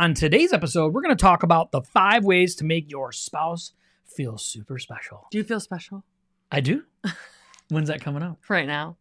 On today's episode, we're going to talk about the five ways to make your spouse feel super special. Do you feel special I do. When's that coming up? right now?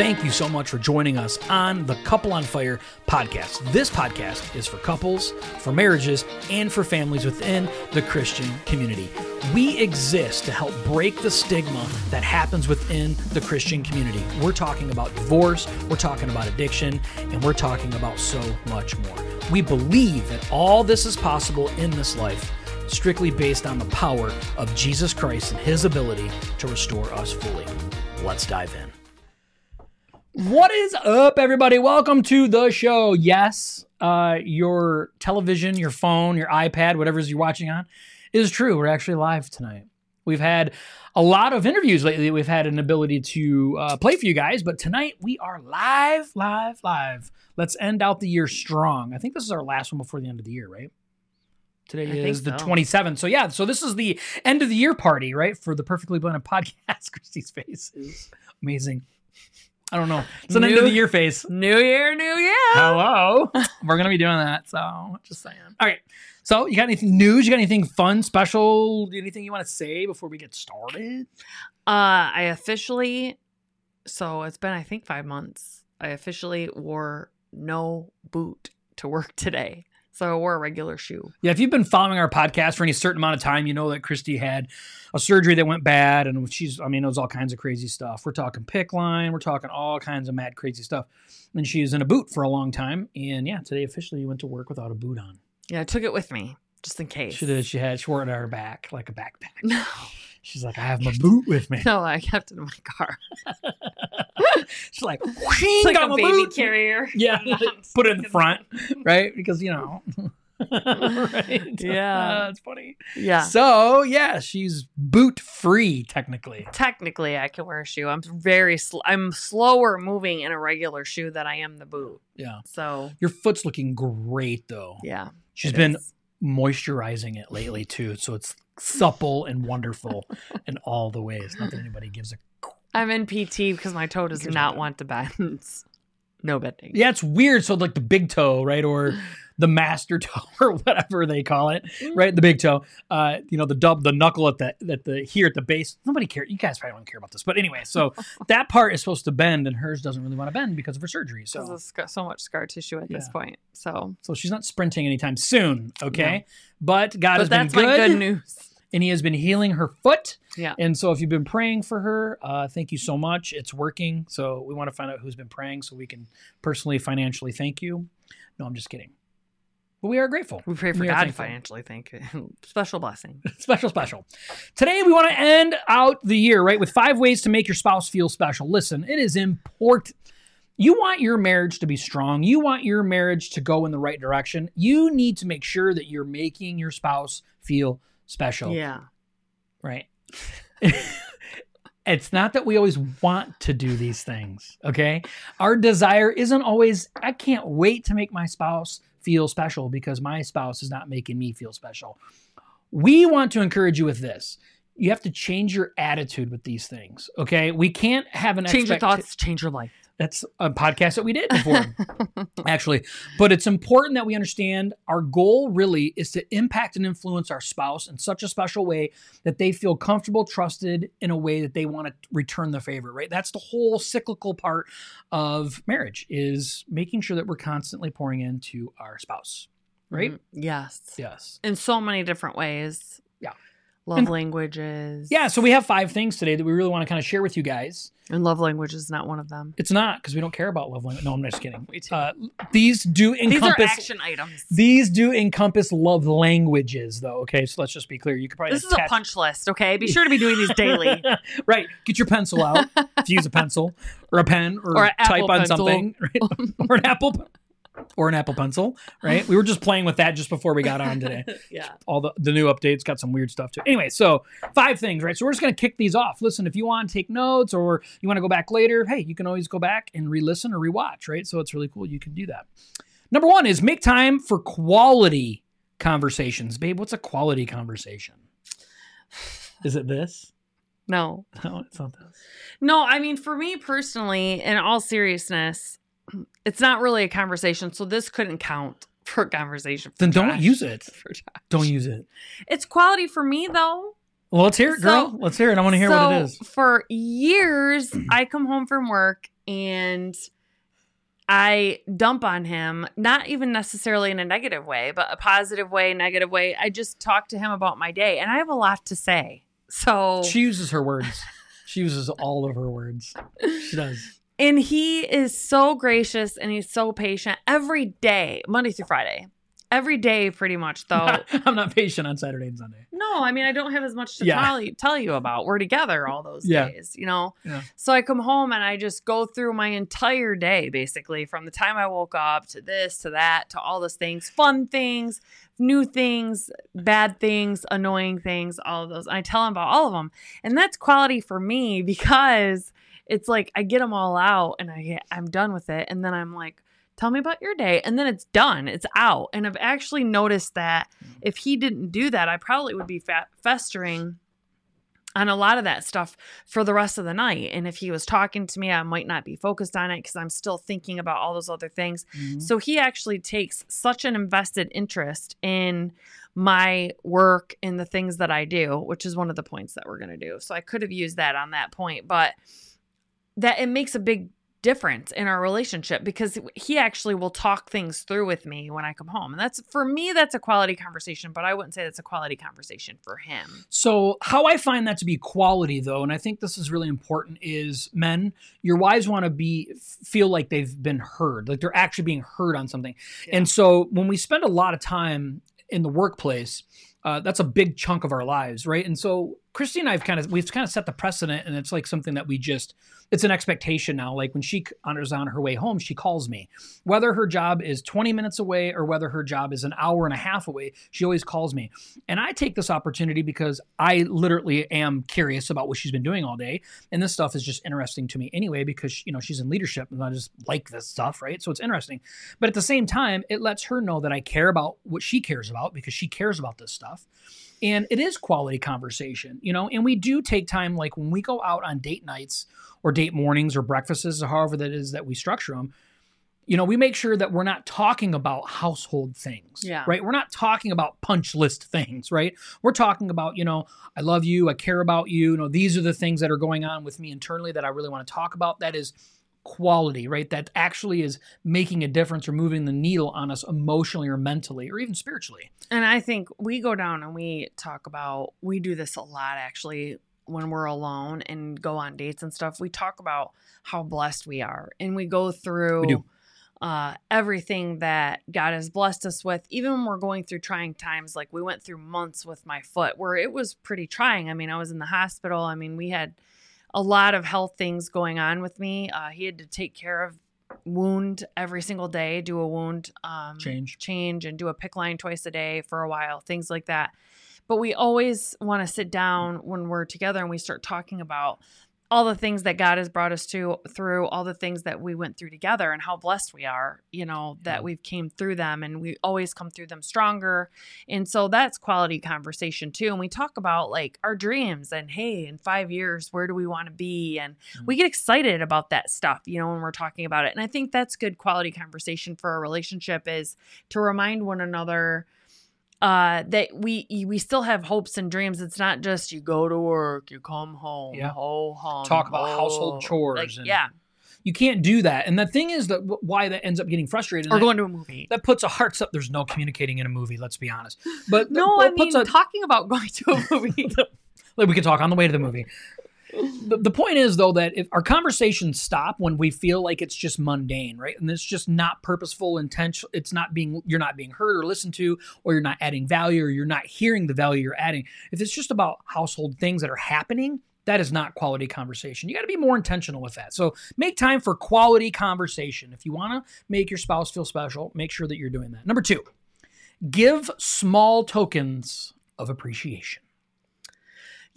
Thank you so much for joining us on the Couple on Fire podcast. This podcast is for couples, for marriages, and for families within the Christian community. We exist to help break the stigma that happens within the Christian community. We're talking about divorce, we're talking about addiction, and we're talking about so much more. We believe that all this is possible in this life strictly based on the power of Jesus Christ and his ability to restore us fully. Let's dive in. What is up, everybody? Welcome to the show. Yes, uh, your television, your phone, your iPad, whatever you're watching on, is true. We're actually live tonight. We've had a lot of interviews lately. We've had an ability to uh, play for you guys, but tonight we are live, live, live. Let's end out the year strong. I think this is our last one before the end of the year, right? Today I is the so. 27th. So, yeah, so this is the end of the year party, right? For the Perfectly Blended podcast. Kristy's face is amazing. I don't know. It's an end of New- the year face. New year, new year. Hello. We're gonna be doing that. So just saying. All right. So you got anything news? You got anything fun, special? Anything you want to say before we get started? Uh, I officially, so it's been I think five months. I officially wore no boot to work today, so I wore a regular shoe. Yeah, if you've been following our podcast for any certain amount of time, you know that Kristy had a surgery that went bad, and she's, I mean, it was all kinds of crazy stuff. We're talking PICC line, we're talking all kinds of mad crazy stuff. And she was in a boot for a long time. And yeah, today officially you went to work without a boot on. Yeah, I took it with me just in case. She did. She had, she wore it on her back like a backpack. No, She's like, I have my boot with me. no, I kept it in my car. She's like, It's like got a baby boot. carrier. Yeah, put it in the front, right? Because you know, right? Yeah. that's funny. Yeah. So yeah, she's boot free technically. Technically, I can wear a shoe. I'm very, sl- I'm slower moving in a regular shoe than I am the boot. Yeah, So your foot's looking great though. yeah, She's been is. moisturizing it lately too, so it's supple and wonderful in all the ways. Not that anybody gives a. I'm in PT because my toe does not want to bend. no bending. Yeah, it's weird. So like the big toe, right, or the master toe, or whatever they call it, right? The big toe. Uh, you know, the dub, the knuckle at the at the here at the base. Nobody care. You guys probably don't care about this, but anyway. So that part is supposed to bend, and hers doesn't really want to bend because of her surgery. So So there's scar- so much scar tissue at this point. So, so she's not sprinting anytime soon. Okay, but God has that's been my good, good news. And He has been healing her foot. Yeah. And so if you've been praying for her, uh, thank you so much. It's working. So we want to find out who's been praying so we can personally, financially thank you. No, I'm just kidding. But we are grateful. We pray for We God thankful. financially. Thank you. Special blessing. special, special. Today we want to end out the year, right, with five ways to make your spouse feel special. Listen, it is important. You want your marriage to be strong. You want your marriage to go in the right direction. You need to make sure that you're making your spouse feel special. Yeah. right? it's not that we always want to do these things, okay? Our desire isn't always, I can't wait to make my spouse feel special because my spouse is not making me feel special. We want to encourage you with this. You have to change your attitude with these things, okay? We can't have an Change your thoughts, change your life. That's a podcast that we did before actually. But it's important that we understand our goal really is to impact and influence our spouse in such a special way that they feel comfortable, trusted in a way that they want to return the favor, right? That's the whole cyclical part of marriage is making sure that we're constantly pouring into our spouse, right? Mhm. Yes. Yes. In so many different ways. Yeah. Love And- languages. Yeah, so we have five things today that we really want to kind of share with you guys. And love language is not one of them. It's not because we don't care about love language. No, I'm just kidding. Uh, these do These are encompass action items. These do encompass love languages, though. Okay, so let's just be clear. You could probably This is a punch list, okay? Be sure to be doing these daily. right. Get your pencil out if you use a pencil or a pen or, Or type on pencil. something, right? or an apple pen- or an Apple pencil, right? We were just playing with that just before we got on today. yeah. All the the new updates got some weird stuff too. Anyway, so five things, right? So we're just gonna kick these off. Listen, if you want to take notes or you want to go back later, hey, you can always go back and re-listen or rewatch, right? So it's really cool. You can do that. Number one is make time for quality conversations, babe. What's a quality conversation? Is it this? No. No, it's not that. No, I mean, for me personally, in all seriousness, it's not really a conversation. So this couldn't count for a conversation. For Then don't use it. Josh. Don't use it. It's quality for me, though. Well, let's hear it, girl. So- let's hear it. I want to hear what it is. For years, I come home from work and I dump on him, not even necessarily in a negative way, but a positive way, negative way. I just talk to him about my day, and I have a lot to say. So, She uses her words. She uses all of her words. She does. And he is so gracious and he's so patient every day, Monday through Friday. Every day, pretty much, though. I'm not patient on Saturday and Sunday. No, I mean I don't have as much to Yeah. tell you tell you about. We're together all those Yeah. days, you know. Yeah. So I come home and I just go through my entire day basically from the time I woke up to this to that to all those things, fun things, new things, bad things, annoying things, all of those. I tell him about all of them. And that's quality for me because it's like I get them all out and I I'm done with it. And then I'm like tell me about your day. And then it's done. It's out. And i've actually noticed that if he didn't do that i probably would be festering on a lot of that stuff for the rest of the night. And if he was talking to me i might not be focused on it because i'm still thinking about all those other things. Mhm. so he actually takes such an invested interest in my work and the things that I do, which is one of the points that we're going to do. So I could have used that on that point, but that it makes a big difference in our relationship because he actually will talk things through with me when I come home. And that's for me that's a quality conversation, but I wouldn't say that's a quality conversation for him. So, how I find that to be quality, though, and I think this is really important, is men, your wives want to be feel like they've been heard, like they're actually being heard on something. Yeah. And so, when we spend a lot of time in the workplace, uh, that's a big chunk of our lives, right? And so, Kristy and I've kind of we've kind of set the precedent, and it's like something that we just it's an expectation now. Like when she is on her way home, she calls me, whether her job is 20 minutes away or whether her job is an hour and a half away. She always calls me, and I take this opportunity because I literally am curious about what she's been doing all day, and this stuff is just interesting to me anyway because you know she's in leadership and I just like this stuff, right? So it's interesting, but at the same time, it lets her know that I care about what she cares about because she cares about this stuff and it is quality conversation you know and we do take time like when we go out on date nights or date mornings or breakfasts or however that is that we structure them you know we make sure that we're not talking about household things Yeah. right? We're not talking about punch list things right? We're talking about you know i love you i care about you you know these are the things that are going on with me internally that i really want to talk about. That is quality right that actually is making a difference or moving the needle on us emotionally or mentally or even spiritually And I think we go down and we talk about, we do this a lot actually when we're alone and go on dates and stuff. We talk about how blessed we are and we go through We do. Uh, everything that God has blessed us with, even when we're going through trying times. Like we went through months with my foot where it was pretty trying. I mean, I was in the hospital. I mean, we had a lot of health things going on with me. Uh, he had to take care of wound every single day, do a wound um, Change. change, and do a PICC line twice a day for a while, things like that. But we always want to sit down when we're together and we start talking about all the things that God has brought us to through, all the things that we went through together, and how blessed we are, you know, Yeah. that we've came through them, and we always come through them stronger. And so that's quality conversation too. And we talk about like our dreams and hey, in five years, where do we want to be? And mm-hmm. we get excited about that stuff, you know, when we're talking about it. And I think that's good quality conversation for a relationship is to remind one another uh that we we still have hopes and dreams it's not just you go to work you come home Yeah. ho hum Talk about ho. household chores Like, and- yeah you can't do that. And the thing is that why that ends up getting frustrated. or going to a movie that, puts a hearts up. There's no communicating in a movie. Let's be honest. But no but i mean a- talking about going to a movie like we can talk on the way to the movie. The, the point is though that if our conversations stop when we feel like it's just mundane, right? And it's just not purposeful, intentional. It's not being you're not being heard or listened to, or you're not adding value, or you're not hearing the value you're adding. If it's just about household things that are happening, that is not quality conversation. You got to be more intentional with that. So make time for quality conversation. If you want to make your spouse feel special, make sure that you're doing that. Number two, give small tokens of appreciation.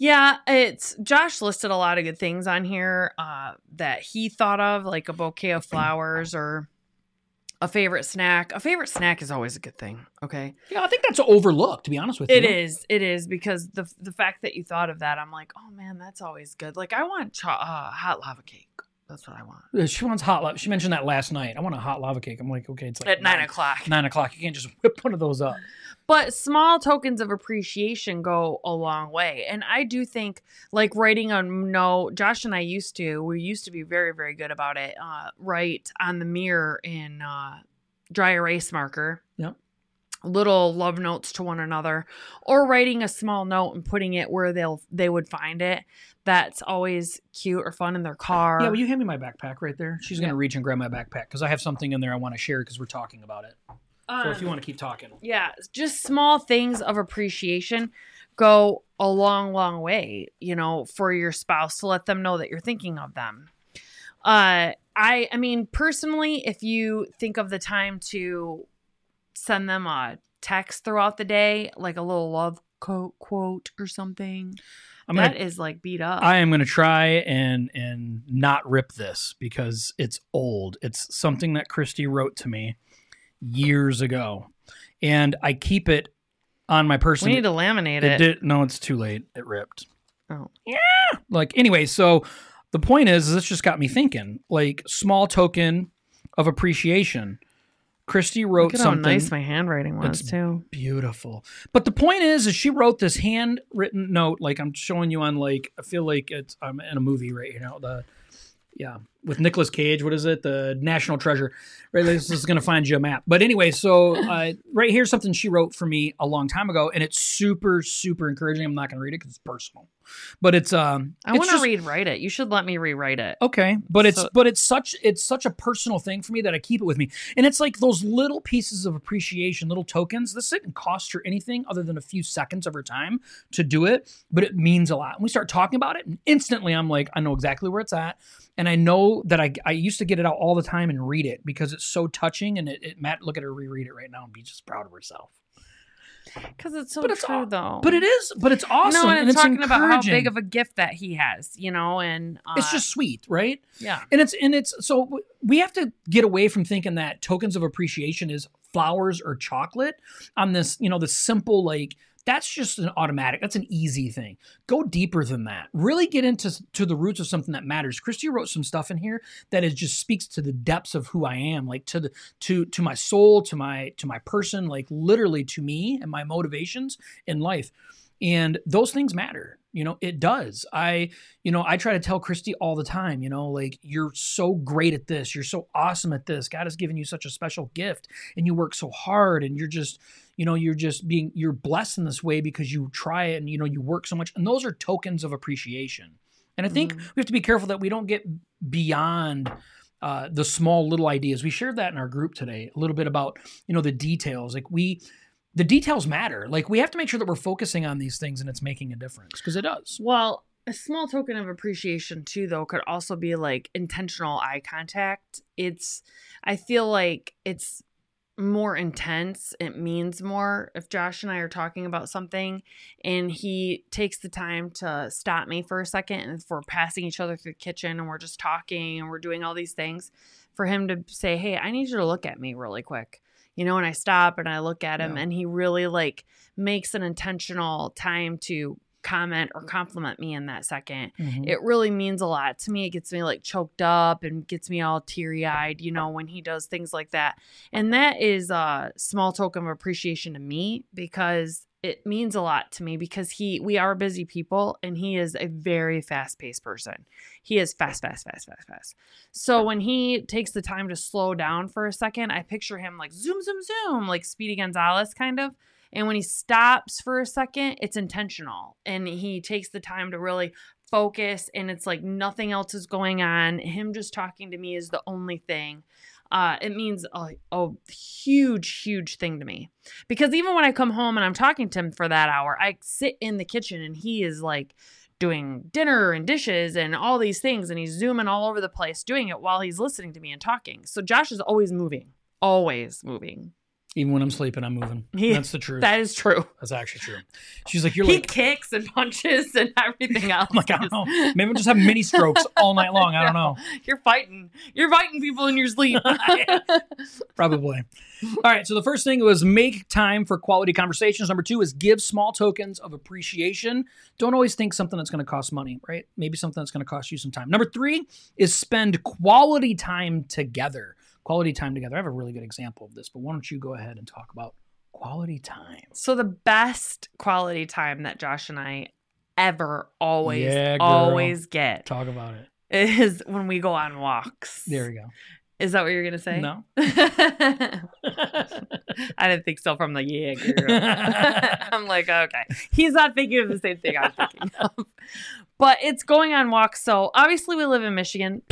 Yeah, it's Josh listed a lot of good things on here uh, that he thought of, like a bouquet of flowers or a favorite snack. A favorite snack is always a good thing. Okay. Yeah, I think that's overlooked. To be honest with you, It is. It is because the the fact that you thought of that, I'm like, oh man, that's always good. Like I want cho- uh, hot lava cake. That's what I want She wants hot lava. She mentioned that last night. I want a hot lava cake. I'm like, okay, it's like at nine o'clock. Nine o'clock. You can't just whip one of those up. But small tokens of appreciation go a long way. And I do think like writing a note, Josh and I used to, we used to be very, very good about it. Uh, write on the mirror in uh, dry erase marker. Yep. Little love notes to one another, or writing a small note and putting it where they'll they would find it. That's always cute or fun in their car. Yeah, will you hand me my backpack right there? She's gonna reach and grab my backpack because I have something in there I want to share because we're talking about it. So if you Um, want to keep talking, yeah just small things of appreciation go a long long way you know for your spouse to let them know that you're thinking of them uh i i mean personally if you think of the time to send them a text throughout the day like a little love quote quote or something I'm that gonna. is like beat up I am gonna try and and not rip this because it's old. It's something that Kristy wrote to me years ago, and I keep it on my person. we need to laminate it it, did no, it's too late. It ripped. Oh. yeah. Like anyway, so the point is, this just got me thinking. Like small token of appreciation. Kristy wrote Look at something how nice my handwriting was It's- too beautiful. But the point is, is she wrote this handwritten note. Like I'm showing you on like I feel like it's I'm in a movie right here now. The yeah with Nicolas Cage. What is it? The National Treasure. Right. This is going to find you a map. But anyway, so uh, right here's something she wrote for me a long time ago, and it's super super encouraging. I'm not going to read it because it's personal, but it's um. i want to rewrite it you should let me rewrite it Okay, but it's So- but it's such it's such a personal thing for me that I keep it with me, and it's like those little pieces of appreciation, little tokens. This didn't cost her anything other than a few seconds of her time to do it, but it means a lot. And we start talking about it, and instantly I'm like, I know exactly where it's at, and I know that I I used to get it out all the time and read it because it's so touching, and it, it Matt look at her reread it right now and be just proud of herself. Because it's so But it's true though. But it is, but it's awesome, No, and and it's, it's talking about how big of a gift that he has, you know, and uh, it's just sweet, right? yeah, and it's and it's so we have to get away from thinking that tokens of appreciation is flowers or chocolate on this you know the simple like that's just an automatic that's an easy thing. Go deeper than that. Really get into to the roots of something that matters. Kristy wrote some stuff in here that is just speaks to the depths of who i am like to the to to my soul to my to my person like literally to me and my motivations in life. And those things matter you know it does. I you know i try to tell kristy all the time you know like you're so great at this. You're so awesome at this. God has given you such a special gift and you work so hard and you're just you know you're just being you're blessed in this way because you try it and you know you work so much. And those are tokens of appreciation. And i think Mhm. we have to be careful that we don't get beyond uh, the small little ideas. We shared that in our group today a little bit about you know the details. Like we the details matter. Like we have to make sure that we're focusing on these things and it's making a difference because it does. Well, a small token of appreciation too, though, could also be like intentional eye contact. It's, I feel like it's more intense. It means more if Josh and I are talking about something and he takes the time to stop me for a second and if we're passing each other through the kitchen and we're just talking and we're doing all these things for him to say, Hey, I need you to look at me really quick. You know, and I stop and I look at him Yeah. and he really like makes an intentional time to comment or compliment me in that 2nd Mhm. It really means a lot to me. It gets me like choked up and gets me all teary eyed, you know, when he does things like that. And that is a small token of appreciation to me because it means a lot to me because he we are busy people and he is a very fast paced person. He is fast, fast, fast, fast, fast. So when he takes the time to slow down for a second, I picture him like zoom, zoom, zoom, like Speedy Gonzalez kind of. And when he stops for a second, it's intentional. And he takes the time to really focus and it's like nothing else is going on. Him just talking to me is the only thing. Uh, it means a, a huge, huge thing to me. Because even when I come home and I'm talking to him for that hour, I sit in the kitchen and he is like doing dinner and dishes and all these things. And he's zooming all over the place doing it while he's listening to me and talking. So Josh is always moving, always moving. Even when I'm sleeping, I'm moving. He- That's the truth. That is true. That's actually true. She's like, you're like, he like, kicks and punches and everything else. I'm like, I don't know. Maybe I'm just having mini strokes all night long. I don't know. You're fighting. You're fighting people in your sleep. Probably. All right. So the first thing was make time for quality conversations. Number two is give small tokens of appreciation. Don't always think something that's going to cost money, right? Maybe something that's going to cost you some time. Number three is spend quality time together. Quality time together. I have a really good example of this, but why don't you go ahead and talk about quality time? so the best quality time that Josh and I ever always Yeah, always get Talk about it. is when we go on walks. There we go. Is that what you're gonna say? No. I didn't think so from the yeah girl. I'm like, okay. He's not thinking of the same thing I'm thinking of. But it's going on walks. So obviously we live in Michigan.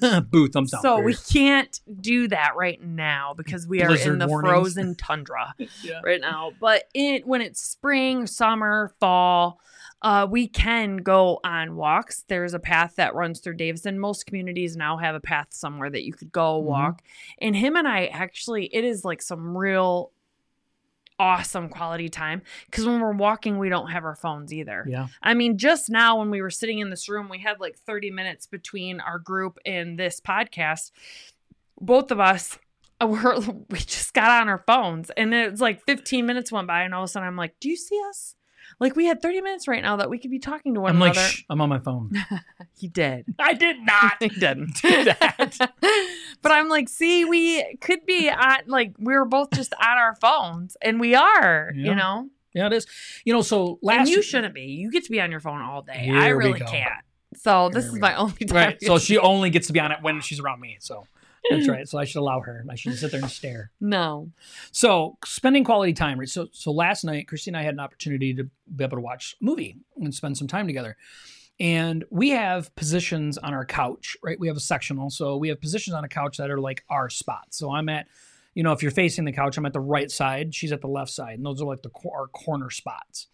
Boo, thumbs down. so we can't do that right now because we are in the warnings. frozen tundra Yeah. right now. But it when it's spring, summer, fall, uh, we can go on walks. There's a path that runs through Davison. Most communities now have a path somewhere that you could go Mhm. walk. And him and I actually, it is like some real awesome quality time because when we're walking, we don't have our phones either. Yeah. I mean, just now when we were sitting in this room, we had like 30 minutes between our group and this podcast. Both of us uh, were we just got on our phones and it's like 15 minutes went by and all of a sudden I'm like, "Do you see us?" Like we had 30 minutes right now that we could be talking to one I'm like. Shh, I'm on my phone. he did. I did not. He didn't do that. but I'm like, see, we could be at like we were both just on our phones, and we are, Yeah. you know. Yeah, it is. You know, so last and you shouldn't be. You get to be on your phone all day. Here I really can't. So this is my only time. Right. So she only gets to be on it when she's around me. So that's right. So I should allow her. I should sit there and stare. no. So spending quality time, right? So so last night, Kristy and I had an opportunity to be able to watch a movie and spend some time together. And we have positions on our couch, right? We have a sectional. So we have positions on a couch that are like our spots. So I'm at, you know, if you're facing the couch, I'm at the right side, she's at the left side. And those are like the our corner spots.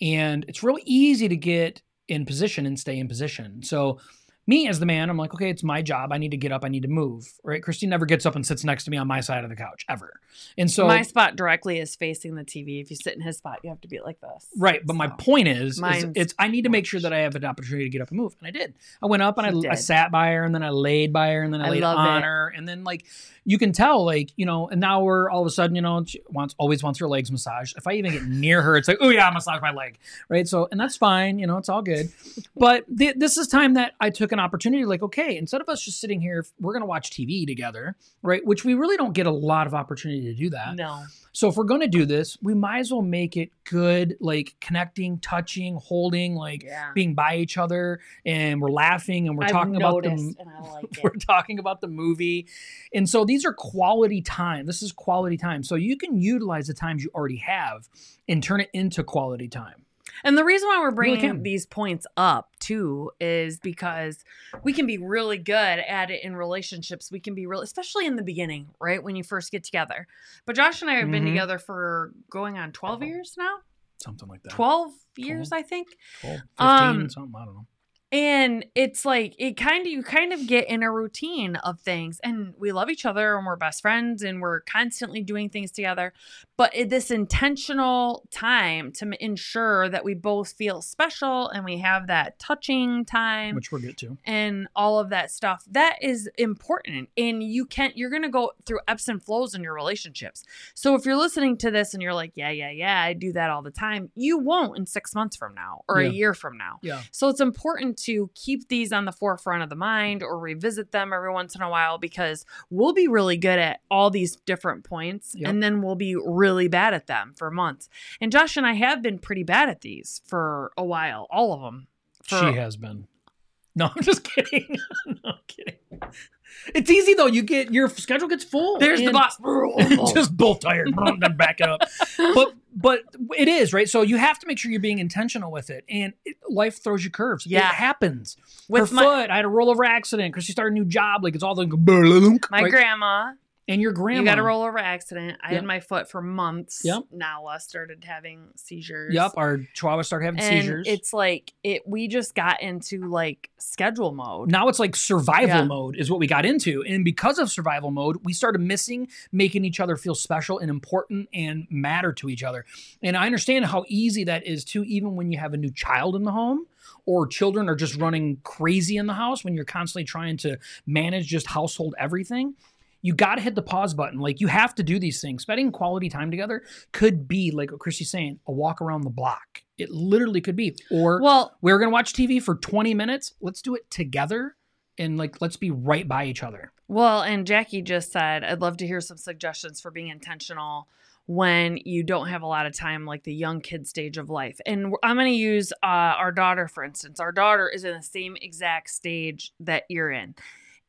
And it's real easy to get in position and stay in position. So me as the man, I'm like, okay, it's my job. I need to get up. I need to move. Right? Christine never gets up and sits next to me on my side of the couch ever. And so my spot directly is facing the TV. If you sit in his spot, you have to be like this. Right, but my point is, is it's I need to make sure that I have an opportunity to get up and move, and I did. I went up and I, I sat by her, and then I laid by her, and then I, I laid on it. her, and then like you can tell, like you know, and now we're all of a sudden, you know, she wants always wants her legs massaged. If I even get near her, it's like, oh yeah, I massage my leg, right? So, and that's fine, you know, it's all good. but th- this is time that I took an opportunity, like, okay, instead of us just sitting here, we're gonna watch TV together, right? Which we really don't get a lot of opportunity to do that. No. So if we're going to do this, we might as well make it good, like connecting, touching, holding, like Yeah. being by each other, and we're laughing and we're I've talking about the and I like we're talking about the movie. And so these are quality time. This is quality time. So you can utilize the times you already have and turn it into quality time. And the reason why we're bringing these points up too is because we can be really good at it in relationships. We can be real, especially in the beginning, right? When you first get together. But Josh and I have been Mhm. together for going on 12 years now. Something like that. 12 years, I think. 12, 15, Um, something. I don't know. And it's like it kind of you kind of get in a routine of things and we love each other and we're best friends and we're constantly doing things together. But this intentional time to ensure that we both feel special and we have that touching time Which we'll get to. and all of that stuff that is important and you can't you're going to go through ebbs and flows in your relationships so if you're listening to this and you're like yeah yeah yeah i do that all the time you won't in six months from now or Yeah. a year from now Yeah. so it's important to keep these on the forefront of the mind or revisit them every once in a while because we'll be really good at all these different points Yep. and then we'll be really bad at them for months and josh and i have been pretty bad at these for a while all of them for she has been. No, I'm just kidding. no, I'm kidding. It's easy though. You get your schedule gets full. there's the boss just both tired. then back it up. But but it is right. So you have to make sure you're being intentional with it, and it, life throws you curves. Yeah. it happens. with Her my foot, I had a rollover accident because she started a new job. Like it's all the my right? grandma and your grandma. You got a rollover accident. I Yep. had my foot for months. Yep. Nala started having seizures. Yep, our chihuahua started having And seizures. it's like it. We just got into like schedule mode. now it's like survival Yeah. mode is what we got into and because of survival mode we started missing making each other feel special and important and matter to each other and i understand how easy that is too even when you have a new child in the home or children are just running crazy in the house when you're constantly trying to manage just household everything you got to hit the pause button like you have to do these things spending quality time together could be like what kristy's saying a walk around the block it literally could be or Well, we're gonna watch TV for 20 minutes. Let's do it together and like let's be right by each other. Well, and Jackie just said, I'd love to hear some suggestions for being intentional when you don't have a lot of time, like the young kid stage of life. And I'm going to use uh, our daughter, for instance. Our daughter is in the same exact stage that you're in.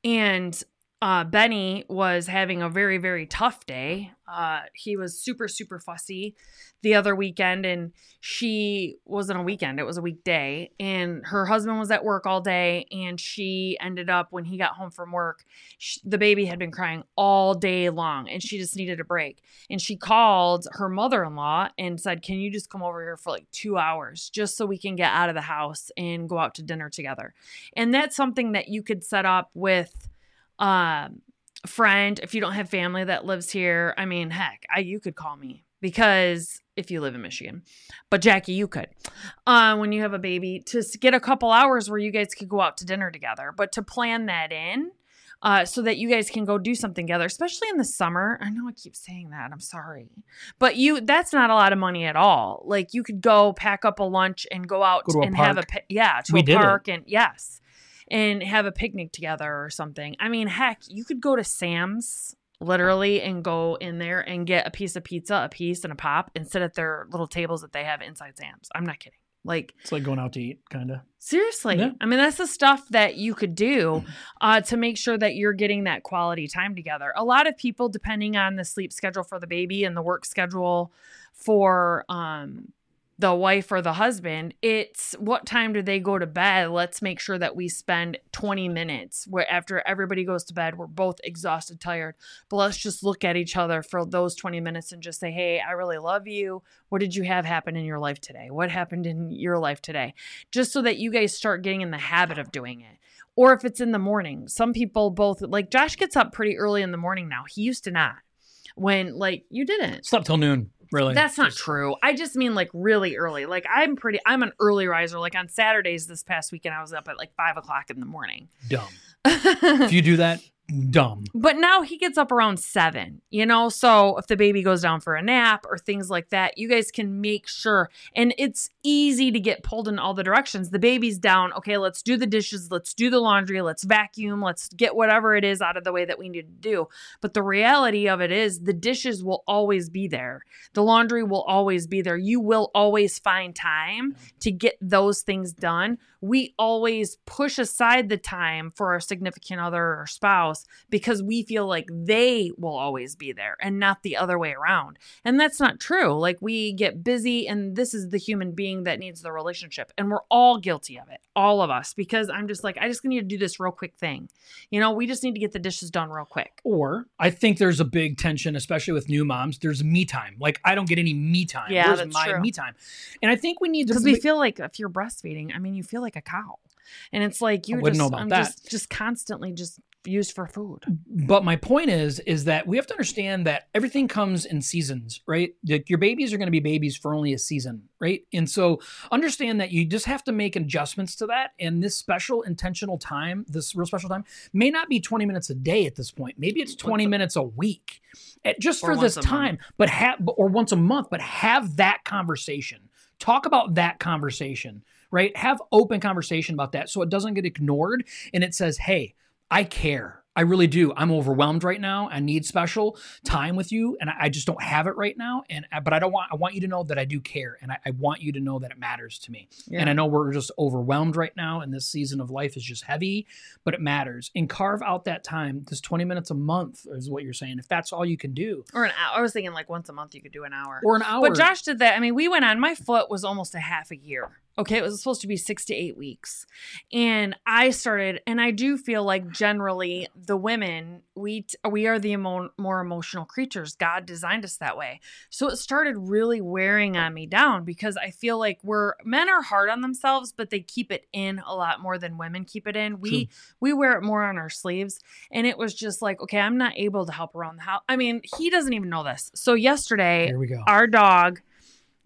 And uh, Benny was having a very, very tough day. Uh, he was super, super fussy the other weekend, and she wasn't a weekend, it was a weekday. And her husband was at work all day, and she ended up, when he got home from work, sh the baby had been crying all day long, and she just needed a break. And she called her mother in law and said, Can you just come over here for like two hours just so we can get out of the house and go out to dinner together? And that's something that you could set up with um friend if you don't have family that lives here i mean heck I, you could call me because if you live in michigan but jackie you could uh, when you have a baby to get a couple hours where you guys could go out to dinner together but to plan that in uh, so that you guys can go do something together especially in the summer i know i keep saying that i'm sorry but you that's not a lot of money at all like you could go pack up a lunch and go out Go and have a park. yeah to We a did it. park and yes and have a picnic together or something. I mean, heck, you could go to Sam's literally and go in there and get a piece of pizza, a piece, and a pop and sit at their little tables that they have inside Sam's. I'm not kidding. Like, It's like going out to eat, kind of. seriously. Yeah. I mean, that's the stuff that you could do uh, to make sure that you're getting that quality time together. A lot of people, depending on the sleep schedule for the baby and the work schedule for um, the wife or the husband, it's what time do they go to bed? Let's make sure that we spend 20 minutes where after everybody goes to bed, we're both exhausted, tired. But let's just look at each other for those 20 minutes and just say, Hey, I really love you. What did you have happen in your life today? What happened in your life today? Just so that you guys start getting in the habit of doing it. Or if it's in the morning, some people both like Josh gets up pretty early in the morning now. He used to not. When like you didn't. Slept till noon, really. That's not Just- true. I just mean like really early. Like I'm pretty. I'm an early riser. Like on Saturdays this past weekend, I was up at like five o'clock in the morning. dumb. If you do that, dumb. but now he gets up around seven. You know, so if the baby goes down for a nap or things like that, you guys can make sure. And it's easy to get pulled in all the directions. The baby's down. Okay, let's do the dishes. Let's do the laundry. Let's vacuum. Let's get whatever it is out of the way that we need to do. But the reality of it is, the dishes will always be there. The laundry will always be there. You will always find time to get those things done. We always push aside the time for our significant other or spouse because we feel like they will always be there and not the other way around. And that's not true. Like we get busy, and this is the human being that needs the relationship. And we're all guilty of it, all of us, because I'm just like, I just need to do this real quick thing. You know, we just need to get the dishes done real quick. Or I think there's a big tension, especially with new moms. There's me time. Like I don't get any me time. Yeah, Where's that's my true. me time? And I think we need to because we feel like if you're breastfeeding, I mean, you feel like a cow, and it's like you just, I'm that. just, just constantly just used for food. But my point is, is that we have to understand that everything comes in seasons, right? Like your babies are going to be babies for only a season, right? And so understand that you just have to make adjustments to that. And this special intentional time, this real special time, may not be 20 minutes a day at this point. Maybe it's 20 minutes a week, eh, just for this a month. time. But have or once a month, but have that conversation. Talk about that conversation, right? Have open conversation about that so it doesn't get ignored and it says, "Hey, I care. I really do. I'm overwhelmed right now. I need special time with you, and I just don't have it right now. And uh, but I don't want. I want you to know that I do care, and I, I want you to know that it matters to me. And I know we're just overwhelmed right now, and this season of life is just heavy, but it matters. And carve out that time. This 20 minutes a month is what you're saying. If that's all you can do, or an hour. I was thinking like once a month you could do an hour. or an hour. But Josh did that. I mean, we went on. My foot was almost a half a year Okay, it was supposed to be six to eight weeks. And I started, and I do feel like generally the women, we we are the emo- more emotional creatures. God designed us that way. So it started really wearing on me down because I feel like we're men are hard on themselves, but they keep it in a lot more than women keep it in. We True. we wear it more on our sleeves. And it was just like, okay, I'm not able to help around the house. I mean, he doesn't even know this. So yesterday, Here we go. our dog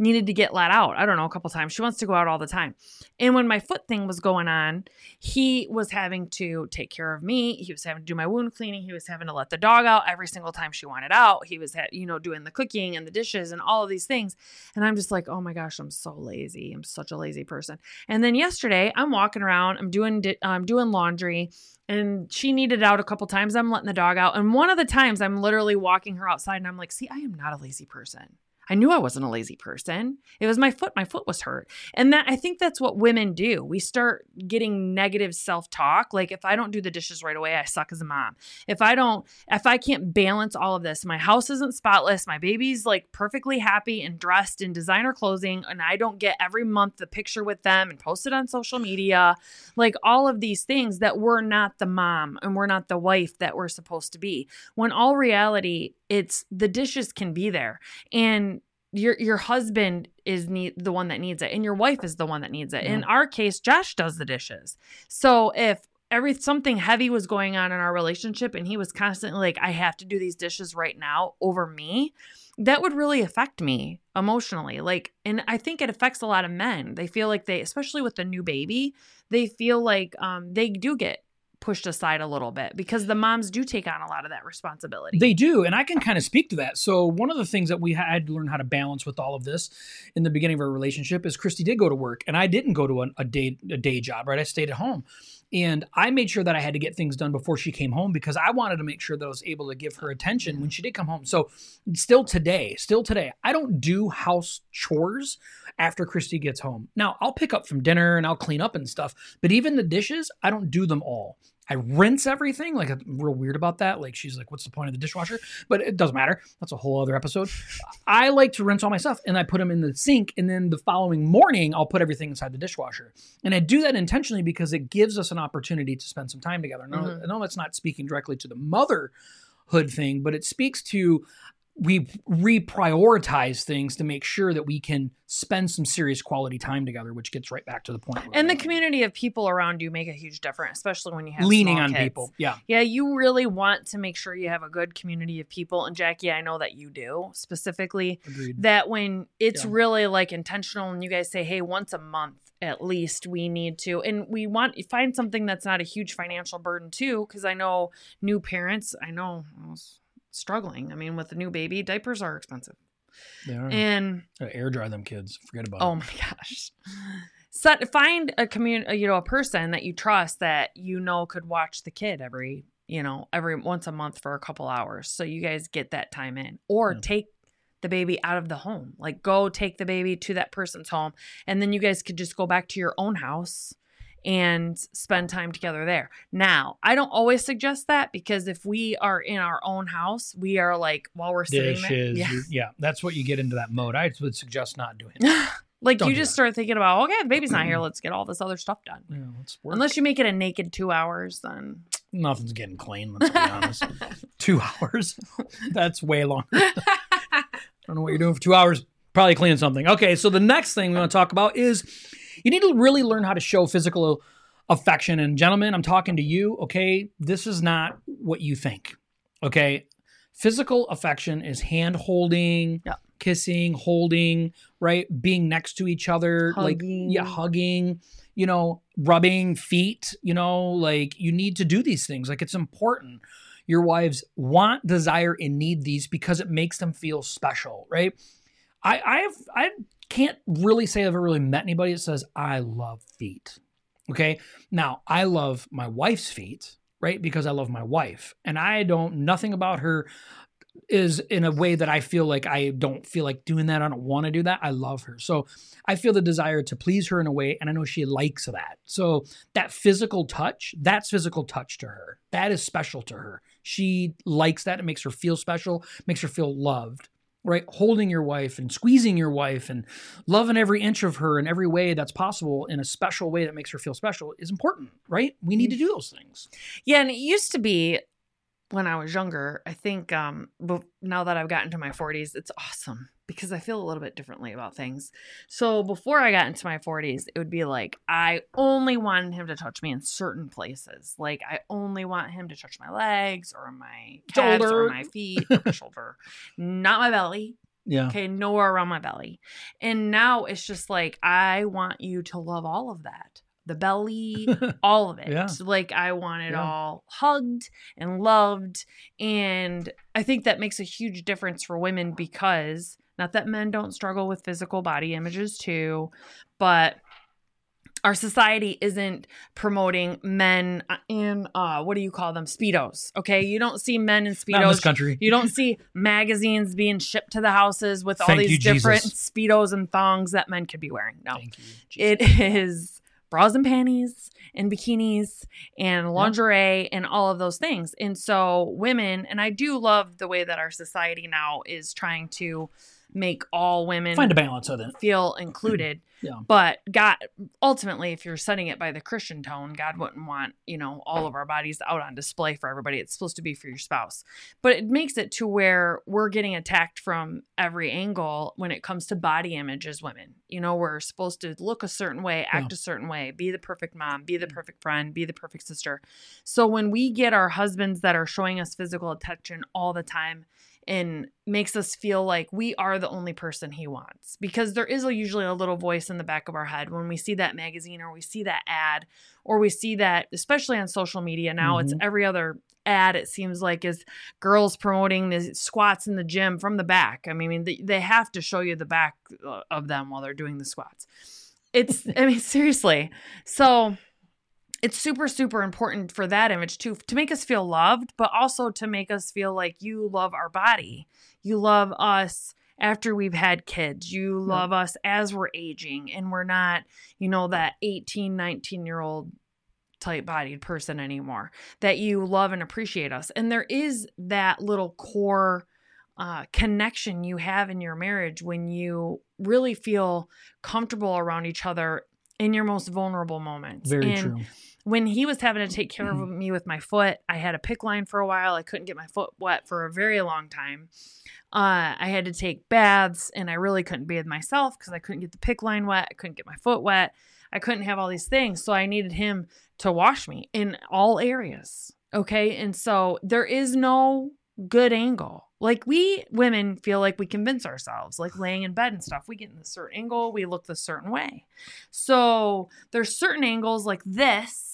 needed to get let out. I don't know, a couple times. She wants to go out all the time. And when my foot thing was going on, he was having to take care of me. He was having to do my wound cleaning. He was having to let the dog out every single time she wanted out. He was, you know, doing the cooking and the dishes and all of these things. And I'm just like, oh my gosh, I'm so lazy. I'm such a lazy person. And then yesterday, I'm walking around. I'm doing, di- uh, I'm doing laundry and she needed out a couple times. I'm letting the dog out. And one of the times I'm literally walking her outside and I'm like, see, I am not a lazy person. I knew I wasn't a lazy person. It was my foot. My foot was hurt. And that I think that's what women do. We start getting negative self-talk. Like if I don't do the dishes right away, I suck as a mom. If I don't if I can't balance all of this, my house isn't spotless, my baby's like perfectly happy and dressed in designer clothing and I don't get every month the picture with them and post it on social media, like all of these things that we're not the mom and we're not the wife that we're supposed to be. When all reality, it's the dishes can be there and your your husband is need the one that needs it and your wife is the one that needs it. In our case, Josh does the dishes. So if every something heavy was going on in our relationship and he was constantly like I have to do these dishes right now over me, that would really affect me emotionally. Like and I think it affects a lot of men. They feel like they especially with the new baby, they feel like um they do get pushed aside a little bit because the moms do take on a lot of that responsibility. They do, and I can kind of speak to that. So one of the things that we had to learn how to balance with all of this in the beginning of our relationship is Kristy did go to work, and I didn't go to a, a day a day job. Right, I stayed at home, and I made sure that I had to get things done before she came home because I wanted to make sure that I was able to give her attention when she did come home. So still today, still today, I don't do house chores after Kristy gets home. Now I'll pick up from dinner and I'll clean up and stuff, but even the dishes, I don't do them all. I rinse everything. Like I'm real weird about that. Like she's like, "What's the point of the dishwasher?" But it doesn't matter. That's a whole other episode. I like to rinse all my stuff and I put them in the sink, and then the following morning I'll put everything inside the dishwasher. And I do that intentionally because it gives us an opportunity to spend some time together. No, Mhm. I know that's not speaking directly to the motherhood thing, but it speaks to we reprioritize things to make sure that we can spend some serious quality time together, which gets right back to the point. and the community of people around you make a huge difference, especially when you have leaning on kids. people. Yeah. Yeah, you really want to make sure you have a good community of people. And Jackie, I know that you do specifically. Agreed. That when it's Yeah. really like intentional and you guys say, hey, once a month at least we need to, and we want find something that's not a huge financial burden too, because I know new parents, I know I was struggling. I mean, with a new baby, diapers are expensive. They are. And air dry them kids. Forget about Oh it. Oh my gosh. Set find a community, you know, a person that you trust that you know could watch the kid every, you know, every once a month for a couple hours. So you guys get that time in. Or Yeah. take the baby out of the home. Like go take the baby to that person's home and then you guys could just go back to your own house and spend time together there. Now, I don't always suggest that because if we are in our own house, we are like while we're sitting there. Yeah. yeah, that's what you get into that mode. I would suggest not doing it. like Don't you do just that. start thinking about, okay, the baby's not here. Mm-hmm. Let's get all this other stuff done. Yeah, let's work. Unless you make it a naked two hours, then Nothing's getting clean, let's be honest. two hours. That's way longer. I don't know what you're doing for two hours. Probably cleaning something. Okay, so the next thing we want to talk about is you need to really learn how to show physical affection. And gentlemen, I'm talking to you, okay? This is not what you think, okay? Physical affection is hand holding, Yeah. kissing, holding, right? Being next to each other, like yeah, hugging, you know, rubbing feet, you know, like you need to do these things. Like it's important. Your wives want, desire, and need these because it makes them feel special, right? I I have I can't really say I've ever really met anybody that says I love feet. Okay. Now I love my wife's feet, right? Because I love my wife. And I don't nothing about her is in a way that I feel like I don't feel like doing that. I don't want to do that. I love her. So I feel the desire to please her in a way, and I know she likes that. So that physical touch, that's physical touch to her. That is special to her. She likes that. It makes her feel special, makes her feel loved. Right? Holding your wife and squeezing your wife and loving every inch of her in every way that's possible in a special way that makes her feel special is important, right? We need to do those things. Yeah, and it used to be when I was younger. I think um, but now that I've gotten to my 40s, it's awesome because I feel a little bit differently about things. So before I got into my 40s, it would be like I only wanted him to touch me in certain places. Like I only want him to touch my legs or my calves Shoulder. or my feet or my shoulder, not my belly. Yeah. Okay, nowhere around my belly. And now it's just like I want you to love all of that. The belly, all of it. Yeah. Like I want it Yeah. all hugged and loved. And I think that makes a huge difference for women because not that men don't struggle with physical body images too, but our society isn't promoting men in uh what do you call them speedos okay you don't see men in Not in this speedos country. you don't see magazines being shipped to the houses with all these you, different Jesus. speedos and thongs that men could be wearing no Thank you. it is bras and panties and bikinis and lingerie and all of those things. And so women, and I do love the way that our society now is trying to make all women Find a balance with it. feel included. Yeah. But God, ultimately, if you're setting it by the Christian tone, God wouldn't want, you know, all of our bodies out on display for everybody. It's supposed to be for your spouse. But it makes it to where we're getting attacked from every angle when it comes to body image as women. You know, we're supposed to look a certain way, act a certain way, be the perfect mom, be the mm. perfect friend, be the perfect sister. So when we get our husbands that are showing us physical attention all the time, and makes us feel like we are the only person he wants because there is a, usually a little voice in the back of our head when we see that magazine or we see that ad or we see that especially on social media now it's Mhm. every other ad it seems like is girls promoting the squats in the gym from the back. I mean they, they have to show you the back uh, of them while they're doing the squats. It's i mean seriously. So it's super super important for that image too to make us feel loved but also to make us feel like you love our body. You love us after we've had kids. You love us as we're aging and we're not you know that 18 19 year old tight bodied person anymore that you love and appreciate us. And there is that little core uh, connection you have in your marriage when you really feel comfortable around each other in your most vulnerable moments. Very and true. When he was having to take care of me with my foot, I had a PICC line for a while. I couldn't get my foot wet for a very long time. Uh, I had to take baths, and I really couldn't bathe myself because I couldn't get the PICC line wet. I couldn't get my foot wet. I couldn't have all these things. So I needed him to wash me in all areas. Okay. And so there is no good angle. Like we women feel like we convince ourselves, like laying in bed and stuff. We get in a certain angle, we look the certain way. So there's certain angles like this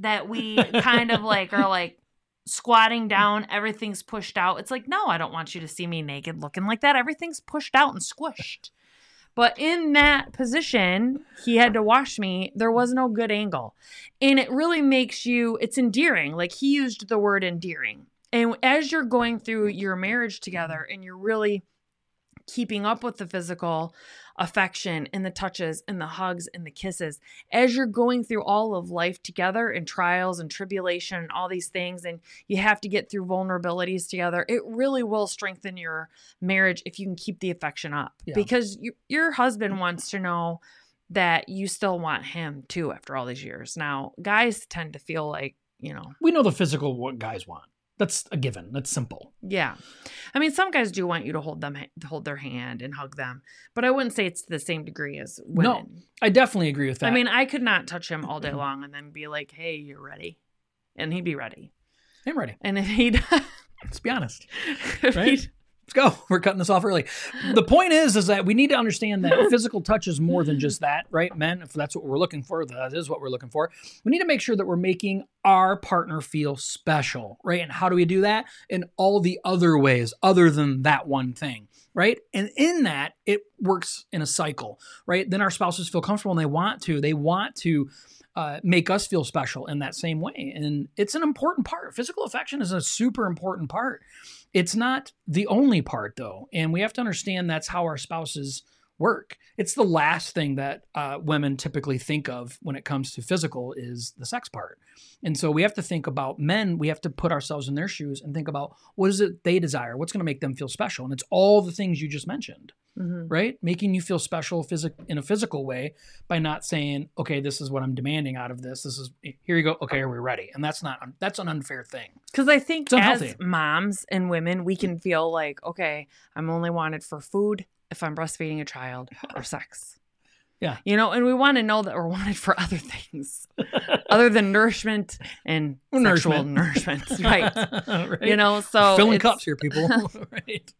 that we kind of like are like squatting down, everything's pushed out. It's like, no, I don't want you to see me naked looking like that. Everything's pushed out and squished. But in that position, he had to wash me. There was no good angle. And it really makes you, it's endearing. Like he used the word endearing. And as you're going through your marriage together and you're really keeping up with the physical affection and the touches and the hugs and the kisses, as you're going through all of life together and trials and tribulation and all these things, and you have to get through vulnerabilities together, it really will strengthen your marriage if you can keep the affection up. Yeah. Because you, your husband wants to know that you still want him too after all these years. Now, guys tend to feel like, you know, We know the physical what guys want. That's a given. That's simple. Yeah. I mean, some guys do want you to hold them, hold their hand and hug them, but I wouldn't say it's to the same degree as women. No. I definitely agree with that. I mean, I could not touch him all day long and then be like, hey, you're ready. And he'd be ready. I'm ready. And if he'd, Let's be honest. if Right? Let's go. We're cutting this off early. The point is, is that we need to understand that physical touch is more than just that, right? Men, if that's what we're looking for, that is what we're looking for. We need to make sure that we're making our partner feel special, right? And how do we do that? In all the other ways, other than that one thing, right? And in that, it works in a cycle, right? Then our spouses feel comfortable and they want to. They want to uh, make us feel special in that same way. And it's an important part. Physical affection is a super important part. It's not the only part, though. And we have to understand that's how our spouses work. It's the last thing that uh, women typically think of when it comes to physical is the sex part. And so we have to think about men, we have to put ourselves in their shoes and think about what is it they desire? What's going to make them feel special? And it's all the things you just mentioned, Mhm. right? Making you feel special physic- in a physical way by not saying, okay, this is what I'm demanding out of this. This is, here you go. Okay, are we ready? And that's not, that's an unfair thing. Because I think as moms and women, we can feel like, okay, I'm only wanted for food if I'm breastfeeding a child or sex. Yeah. You know, and we want to know that we're wanted for other things other than nourishment and sexual Nourishment. nourishment. right. right. You know, so filling cups here, people. right.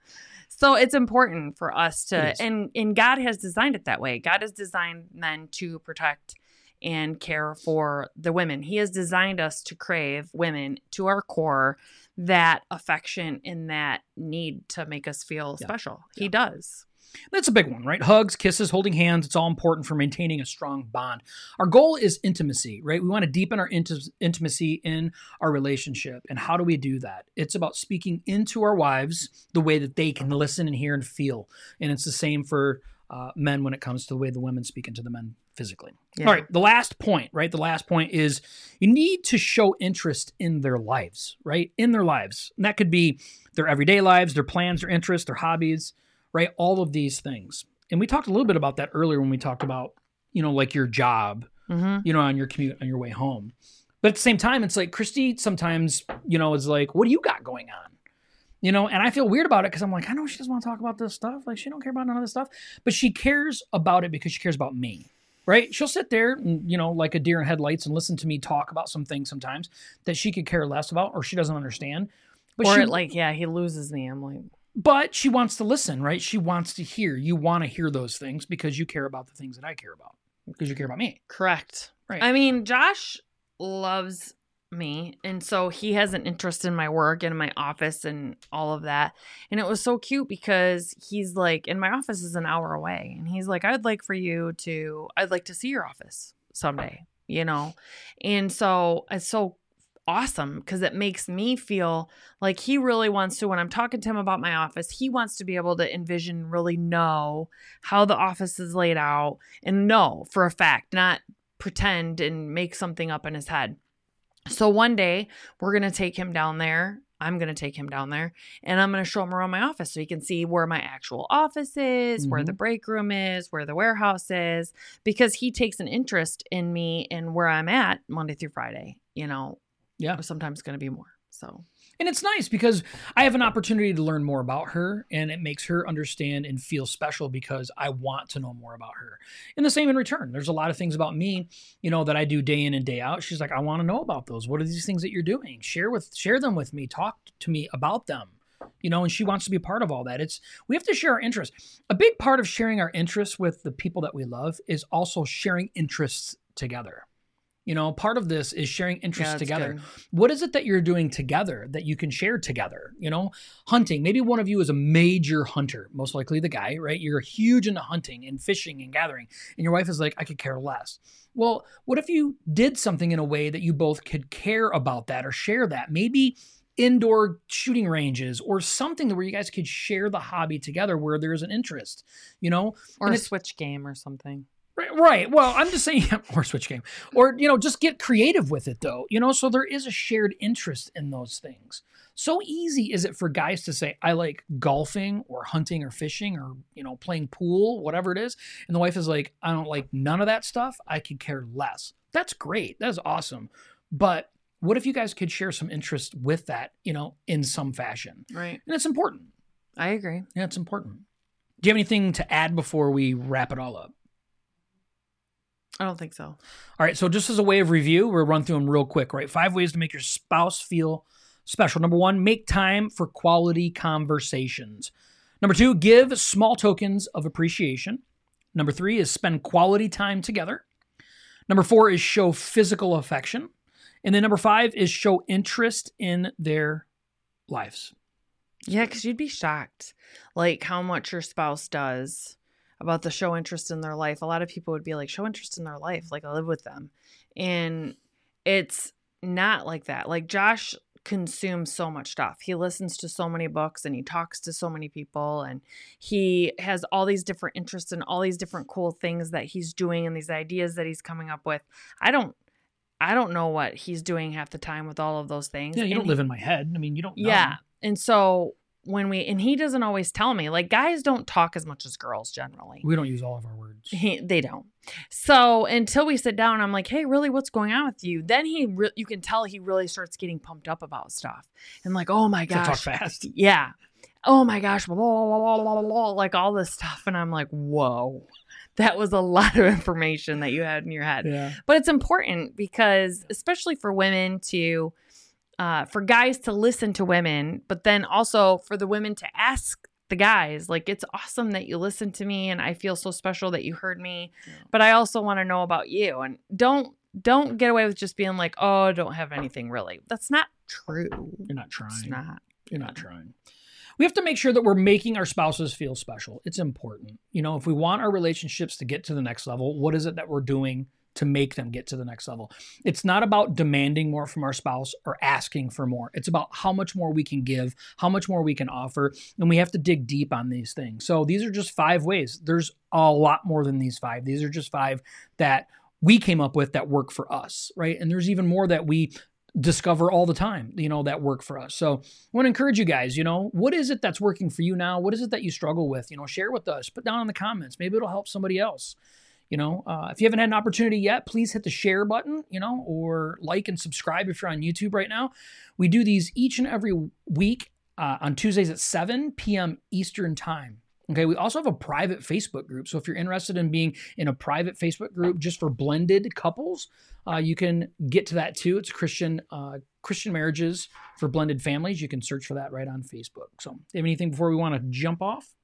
So it's important for us to and and God has designed it that way. God has designed men to protect and care for the women. He has designed us to crave women to our core that affection and that need to make us feel Yeah. special. He does. That's a big one, right? Hugs, kisses, holding hands, it's all important for maintaining a strong bond. Our goal is intimacy, right? We want to deepen our inti- intimacy in our relationship. And how do we do that? It's about speaking into our wives the way that they can listen and hear and feel. And it's the same for uh, men when it comes to the way the women speak into the men physically. Yeah. All right, the last point, right? The last point is you need to show interest in their lives, right? In their lives. And that could be their everyday lives, their plans, their interests, their hobbies, right? All of these things. And we talked a little bit about that earlier when we talked about, you know, like your job, Mm-hmm. you know, on your commute on your way home. But at the same time, it's like Kristy sometimes, you know, is like, what do you got going on? You know, and I feel weird about it because I'm like, I know she doesn't want to talk about this stuff. Like, she don't care about none of this stuff. But she cares about it because she cares about me. Right? She'll sit there and, you know, like a deer in headlights and listen to me talk about some things sometimes that she could care less about or she doesn't understand. But or she, it like, yeah, he loses me. I'm like, but she wants to listen, right? She wants to hear. You want to hear those things because you care about the things that I care about because you care about me. correct. Right. I mean, Josh loves me and so he has an interest in my work and my office and all of that and it was so cute because he's like and my office is an hour away and he's like i'd like for you to i'd like to see your office someday you know and so it's so awesome because it makes me feel like he really wants to when i'm talking to him about my office he wants to be able to envision really know how the office is laid out and know for a fact not pretend and make something up in his head so one day we're going to take him down there. I'm going to take him down there and I'm going to show him around my office so he can see where my actual office is, where the mm-hmm. break room is, where the warehouse is, because he takes an interest in me and where I'm at Monday through Friday. You know, Yeah. sometimes it's going to be more. So, And it's nice because I have an opportunity to learn more about her and it makes her understand and feel special because I want to know more about her. And the same in return. There's a lot of things about me, you know, that I do day in and day out. She's like, I want to know about those. What are these things that you're doing? Share with share them with me. Talk to me about them. You know, and she wants to be part of all that. It's we have to share our interests. A big part of sharing our interests with the people that we love is also sharing interests together. You know, part of this is sharing interests yeah, together. good. what is it that you're doing together that you can share together? You know hunting. Maybe one of you is a major hunter most likely the guy right? You're huge into hunting and fishing and gathering and your wife is like i could care less. Well what if you did something in a way that you both could care about that or share that? Maybe indoor shooting ranges or something where you guys could share the hobby together where there's an interest you know? Or And a switch game or something. Right. Well, I'm just saying, or switch game, or you know, just get creative with it, though. You know, so there is a shared interest in those things. So easy is it for guys to say, "I like golfing, or hunting, or fishing, or you know, playing pool, whatever it is," and the wife is like, "I don't like none of that stuff. I could care less." That's great. That's awesome. But what if you guys could share some interest with that, you know, in some fashion? Right. And it's important. I agree. Yeah, it's important. Do you have anything to add before we wrap it all up? I don't think so. All right, so just as a way of review, we'll run through them real quick, right? Five ways to make your spouse feel special. Number one, make time for quality conversations. Number two, give small tokens of appreciation. Number three is spend quality time together. Number four is show physical affection. And then number five is show interest in their lives. Yeah, because you'd be shocked, like how much your spouse does about the show interest in their life. A lot of people would be like, show interest in their life, like I live with them, and it's not like that. Like Josh consumes so much stuff. He listens to so many books and he talks to so many people and he has all these different interests and all these different cool things that he's doing and these ideas that he's coming up with. I don't I don't know what he's doing half the time with all of those things. Yeah, you And don't live in my head. I mean, you don't. Know. yeah. And so when we and he doesn't always tell me like guys don't talk as much as girls generally. we don't use all of our words. He, they don't. So until we sit down, I'm like, "Hey, really, what's going on with you?" Then he, re- you can tell he really starts getting pumped up about stuff, and like, "Oh my To talk gosh, fast. yeah, oh my gosh, blah, blah, blah, blah, blah, blah, like all this stuff," and I'm like, "Whoa, that was a lot of information that you had in your head." Yeah. But it's important because, especially for women to, uh, for guys to listen to women, but then also for the women to ask the guys, like, it's awesome that you listened to me and I feel so special that you heard me. Yeah. But I also want to know about you. And don't, don't get away with just being like, oh, I don't have anything really. That's not true. You're not trying. It's not. You're not trying. We have to make sure that we're making our spouses feel special. It's important. You know, if we want our relationships to get to the next level, what is it that we're doing to make them get to the next level? It's not about demanding more from our spouse or asking for more. It's about how much more we can give, how much more we can offer, and we have to dig deep on these things. So these are just five ways. There's a lot more than these five. These are just five that we came up with that work for us, right? And there's even more that we discover all the time, you know, that work for us. So I want to encourage you guys, you know, what is it that's working for you now? What is it that you struggle with? You know, share with us, put down in the comments. Maybe it'll help somebody else. You know, uh, if you haven't had an opportunity yet, please hit the share button, you know, or like and subscribe if you're on YouTube right now. We do these each and every week uh, on Tuesdays at 7 p.m. Eastern Time. Okay, we also have a private Facebook group. So if you're interested in being in a private Facebook group just for blended couples, uh, you can get to that too. It's Christian uh, Christian marriages for blended families. You can search for that right on Facebook. So, have anything before we want to jump off?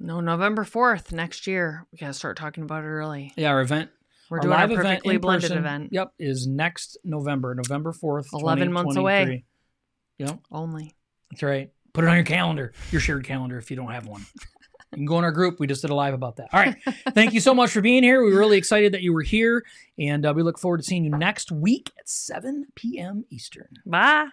No, November 4th next year. We got to start talking about it early. Yeah, our event, We're our doing a live event perfectly in blended person, event Yep, is next November, November fourth, 11 months away. Yep, only. that's right. Put it on your calendar, your shared calendar, if you don't have one. You can go in our group. We just did a live about that. All right. Thank you so much for being here. We're really excited that you were here, and uh, we look forward to seeing you next week at 7 p.m. Eastern. Bye.